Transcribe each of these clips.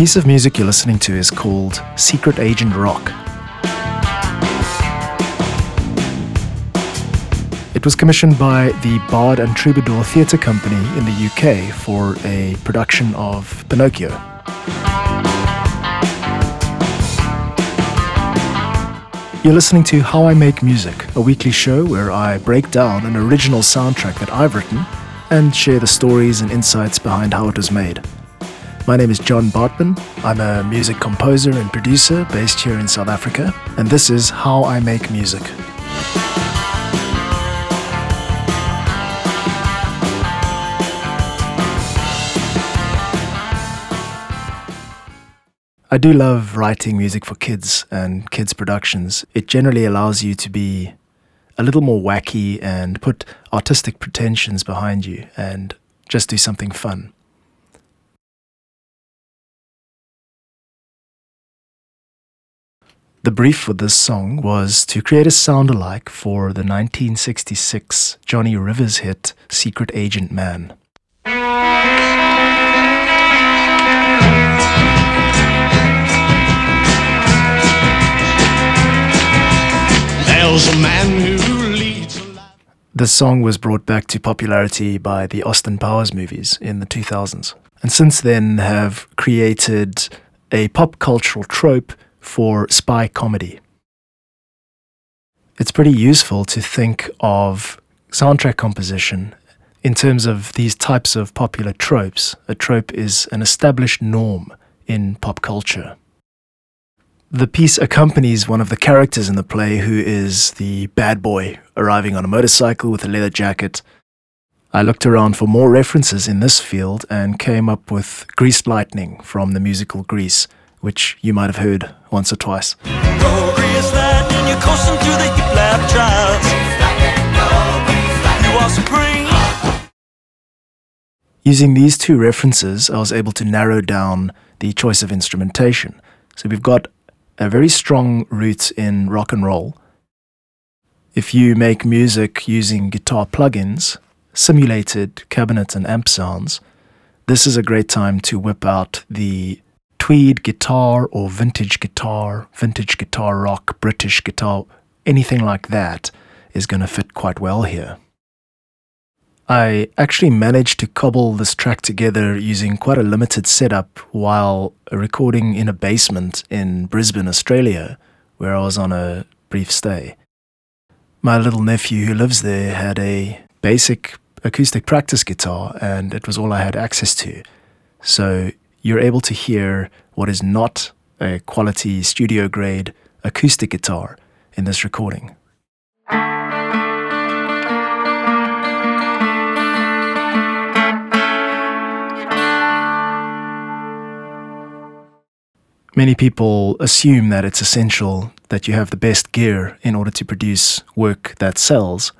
piece of music you're listening to is called Secret Agent Rock. It was commissioned by the Bard and Troubadour Theatre Company in the UK for a production of Pinocchio. You're listening to How I Make Music, a weekly show where I break down an original soundtrack that I've written and share the stories and insights behind how it was made. My name is John Bartmann. I'm a music composer and producer based here in South Africa, and this is How I Make Music. I do love writing music for kids and kids' productions. It generally allows you to be a little more wacky and put artistic pretensions behind you and just do something fun. The brief for this song was to create a sound alike for the 1966 Johnny Rivers hit Secret Agent Man. There's a man who the song was brought back to popularity by the Austin Powers movies in the 2000s, and since then have created a pop cultural trope for spy comedy. It's pretty useful to think of soundtrack composition in terms of these types of popular tropes. A trope is an established norm in pop culture. The piece accompanies one of the characters in the play who is the bad boy arriving on a motorcycle with a leather jacket. I looked around for more references in this field and came up with Greased Lightning from the musical Grease which you might have heard once or twice. Using these two references, I was able to narrow down the choice of instrumentation. So we've got a very strong root in rock and roll. If you make music using guitar plugins, simulated cabinet and amp sounds, this is a great time to whip out the tweed guitar or vintage guitar, vintage guitar rock, British guitar, anything like that is going to fit quite well here. I actually managed to cobble this track together using quite a limited setup while recording in a basement in Brisbane, Australia, where I was on a brief stay. My little nephew who lives there had a basic acoustic practice guitar, and it was all I had access to. So you're able to hear what is not a quality studio grade acoustic guitar in this recording. Many people assume that it's essential that you have the best gear in order to produce work that sells,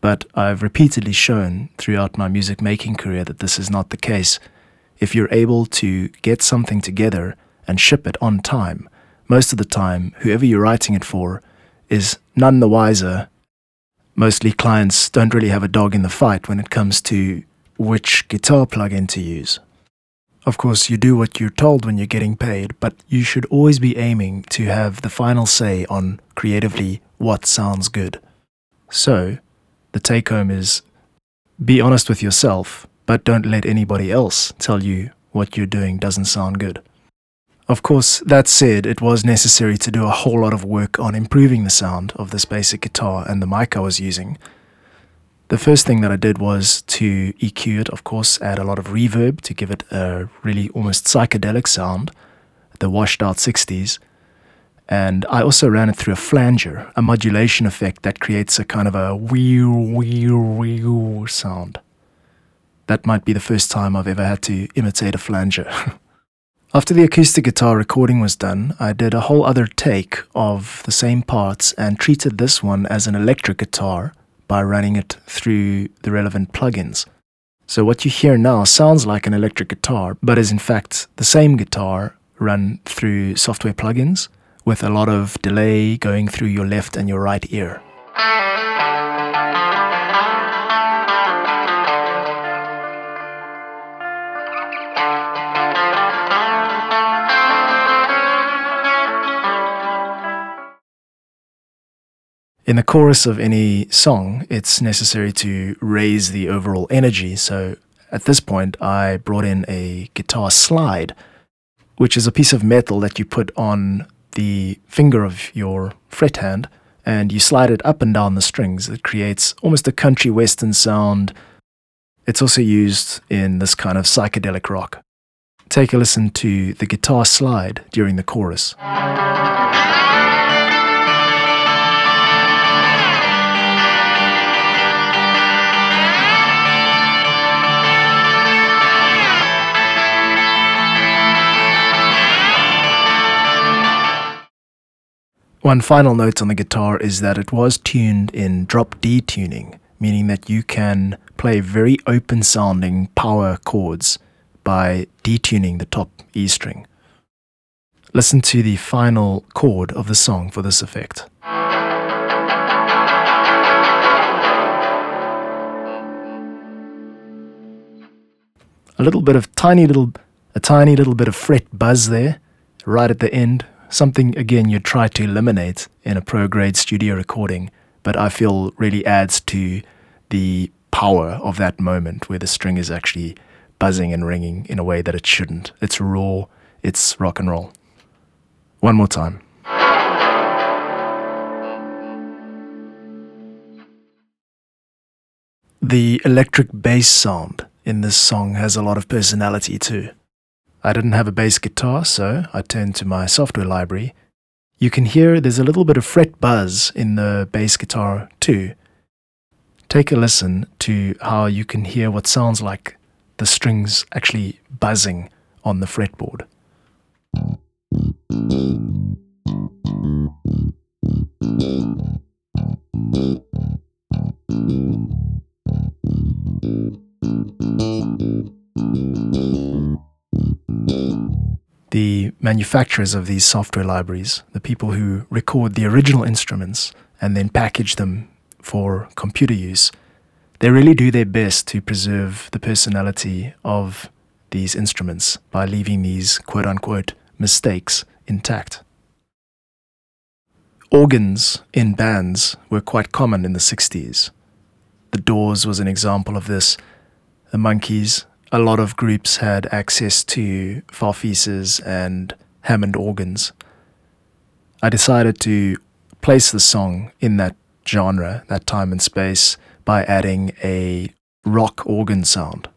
but I've repeatedly shown throughout my music making career that this is not the case if you're able to get something together and ship it on time, most of the time, whoever you're writing it for is none the wiser. Mostly clients don't really have a dog in the fight when it comes to which guitar plugin to use. Of course, you do what you're told when you're getting paid, but you should always be aiming to have the final say on creatively what sounds good. So, the take home is be honest with yourself but don't let anybody else tell you what you're doing doesn't sound good. Of course, that said, it was necessary to do a whole lot of work on improving the sound of this basic guitar and the mic I was using. The first thing that I did was to EQ it, of course, add a lot of reverb to give it a really almost psychedelic sound, the washed out 60s. And I also ran it through a flanger, a modulation effect that creates a kind of a wheel, wheel, wheel sound that might be the first time I've ever had to imitate a flanger. After the acoustic guitar recording was done, I did a whole other take of the same parts and treated this one as an electric guitar by running it through the relevant plugins. So what you hear now sounds like an electric guitar, but is in fact the same guitar run through software plugins with a lot of delay going through your left and your right ear. In the chorus of any song, it's necessary to raise the overall energy. So at this point, I brought in a guitar slide, which is a piece of metal that you put on the finger of your fret hand and you slide it up and down the strings. It creates almost a country western sound. It's also used in this kind of psychedelic rock. Take a listen to the guitar slide during the chorus. One final note on the guitar is that it was tuned in drop D tuning, meaning that you can play very open sounding power chords by detuning the top E string. Listen to the final chord of the song for this effect. A little bit of tiny little, a tiny little bit of fret buzz there, right at the end, something again you try to eliminate in a pro grade studio recording, but I feel really adds to the power of that moment where the string is actually buzzing and ringing in a way that it shouldn't. It's raw, it's rock and roll. One more time. The electric bass sound in this song has a lot of personality too. I didn't have a bass guitar, so I turned to my software library. You can hear there's a little bit of fret buzz in the bass guitar too. Take a listen to how you can hear what sounds like the strings actually buzzing on the fretboard. Manufacturers of these software libraries, the people who record the original instruments and then package them for computer use, they really do their best to preserve the personality of these instruments by leaving these quote unquote mistakes intact. Organs in bands were quite common in the 60s. The Doors was an example of this. The Monkees, a lot of groups had access to Farfisas and Hammond organs. I decided to place the song in that genre, that time and space, by adding a rock organ sound.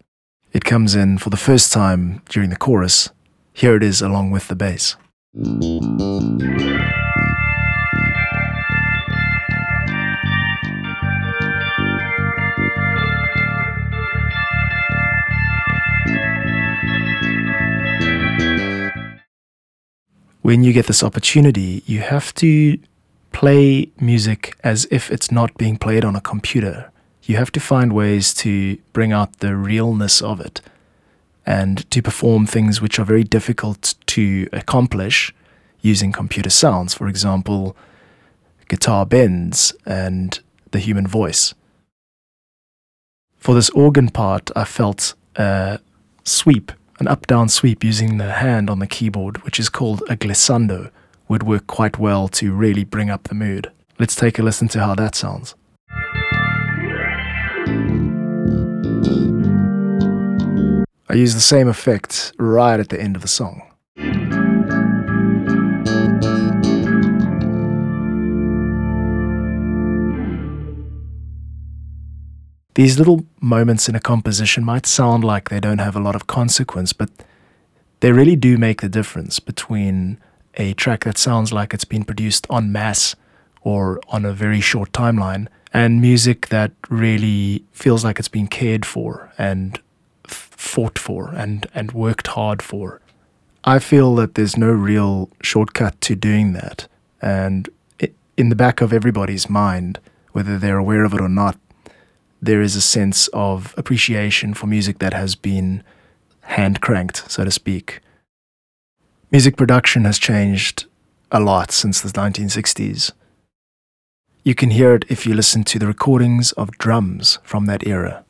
It comes in for the first time during the chorus. Here it is along with the bass. When you get this opportunity, you have to play music as if it's not being played on a computer. You have to find ways to bring out the realness of it and to perform things which are very difficult to accomplish using computer sounds. For example, guitar bends and the human voice. For this organ part, I felt a sweep an up down sweep using the hand on the keyboard, which is called a glissando, would work quite well to really bring up the mood. Let's take a listen to how that sounds. I use the same effect right at the end of the song. These little moments in a composition might sound like they don't have a lot of consequence, but they really do make the difference between a track that sounds like it's been produced en masse or on a very short timeline and music that really feels like it's been cared for and fought for and, and worked hard for. I feel that there's no real shortcut to doing that. And it, in the back of everybody's mind, whether they're aware of it or not, there is a sense of appreciation for music that has been hand cranked, so to speak. Music production has changed a lot since the 1960s. You can hear it if you listen to the recordings of drums from that era.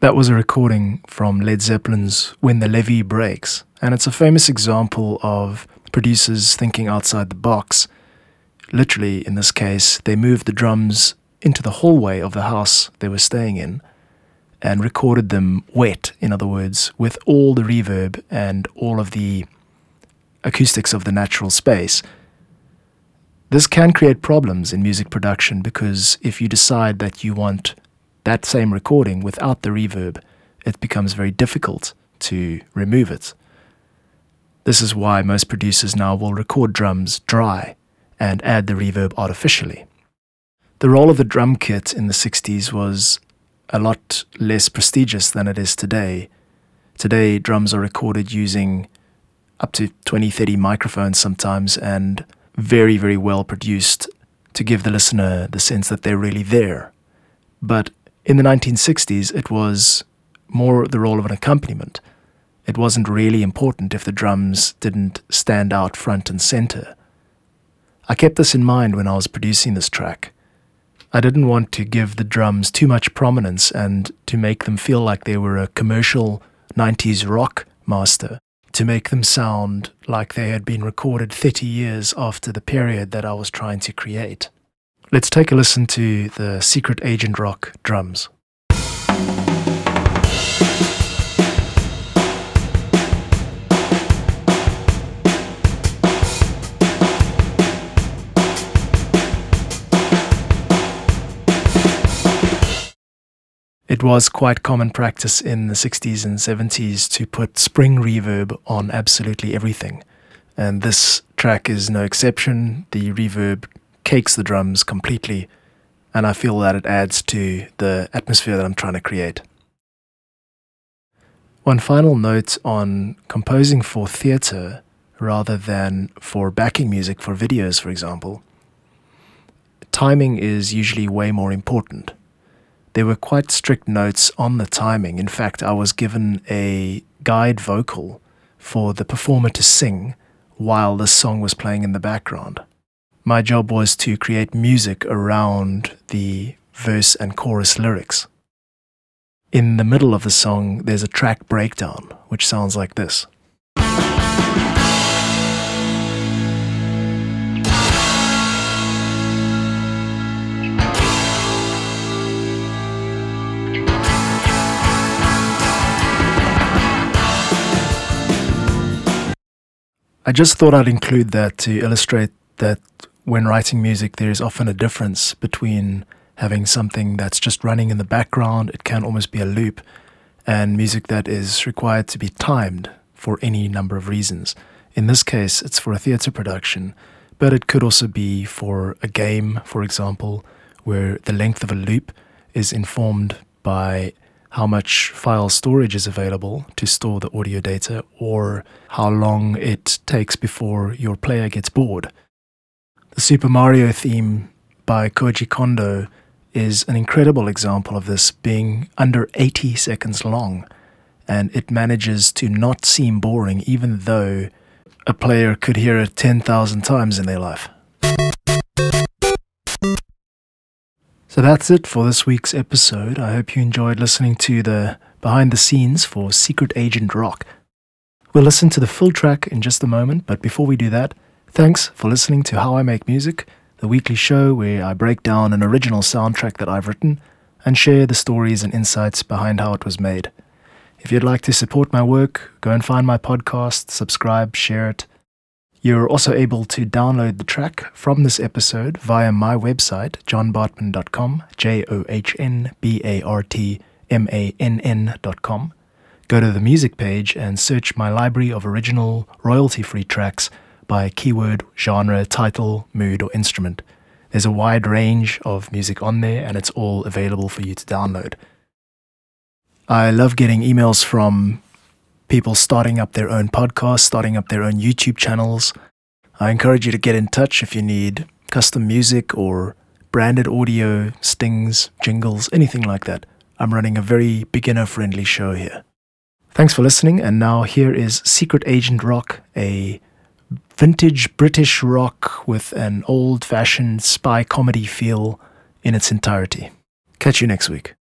That was a recording from Led Zeppelin's When the Levee Breaks, and it's a famous example of producers thinking outside the box. Literally, in this case, they moved the drums into the hallway of the house they were staying in and recorded them wet, in other words, with all the reverb and all of the acoustics of the natural space. This can create problems in music production because if you decide that you want that same recording without the reverb, it becomes very difficult to remove it. This is why most producers now will record drums dry and add the reverb artificially. The role of the drum kit in the 60s was a lot less prestigious than it is today. Today, drums are recorded using up to 20, 30 microphones sometimes and very, very well produced to give the listener the sense that they're really there. But in the 1960s, it was more the role of an accompaniment. It wasn't really important if the drums didn't stand out front and center. I kept this in mind when I was producing this track. I didn't want to give the drums too much prominence and to make them feel like they were a commercial 90s rock master, to make them sound like they had been recorded 30 years after the period that I was trying to create. Let's take a listen to the Secret Agent Rock drums. It was quite common practice in the 60s and 70s to put spring reverb on absolutely everything. And this track is no exception. The reverb cakes the drums completely, and I feel that it adds to the atmosphere that I'm trying to create. One final note on composing for theatre rather than for backing music for videos, for example. Timing is usually way more important there were quite strict notes on the timing. In fact, I was given a guide vocal for the performer to sing while the song was playing in the background. My job was to create music around the verse and chorus lyrics. In the middle of the song, there's a track breakdown, which sounds like this. I just thought I'd include that to illustrate that when writing music, there is often a difference between having something that's just running in the background, it can almost be a loop, and music that is required to be timed for any number of reasons. In this case, it's for a theatre production, but it could also be for a game, for example, where the length of a loop is informed by how much file storage is available to store the audio data or how long it takes before your player gets bored. The Super Mario theme by Koji Kondo is an incredible example of this, being under 80 seconds long, and it manages to not seem boring even though a player could hear it 10,000 times in their life. So that's it for this week's episode. I hope you enjoyed listening to the behind the scenes for Secret Agent Rock. We'll listen to the full track in just a moment, but before we do that, thanks for listening to How I Make Music, the weekly show where I break down an original soundtrack that I've written and share the stories and insights behind how it was made. If you'd like to support my work, go and find my podcast, subscribe, share it, you're also able to download the track from this episode via my website, johnbartmann.com, J O H N B A R T M A N N.com. Go to the music page and search my library of original royalty free tracks by keyword, genre, title, mood, or instrument. There's a wide range of music on there, and it's all available for you to download. I love getting emails from people starting up their own podcasts, starting up their own YouTube channels. I encourage you to get in touch if you need custom music or branded audio, stings, jingles, anything like that. I'm running a very beginner friendly show here. Thanks for listening, and now here is Secret Agent Rock, a vintage British rock with an old fashioned spy comedy feel in its entirety. Catch you next week.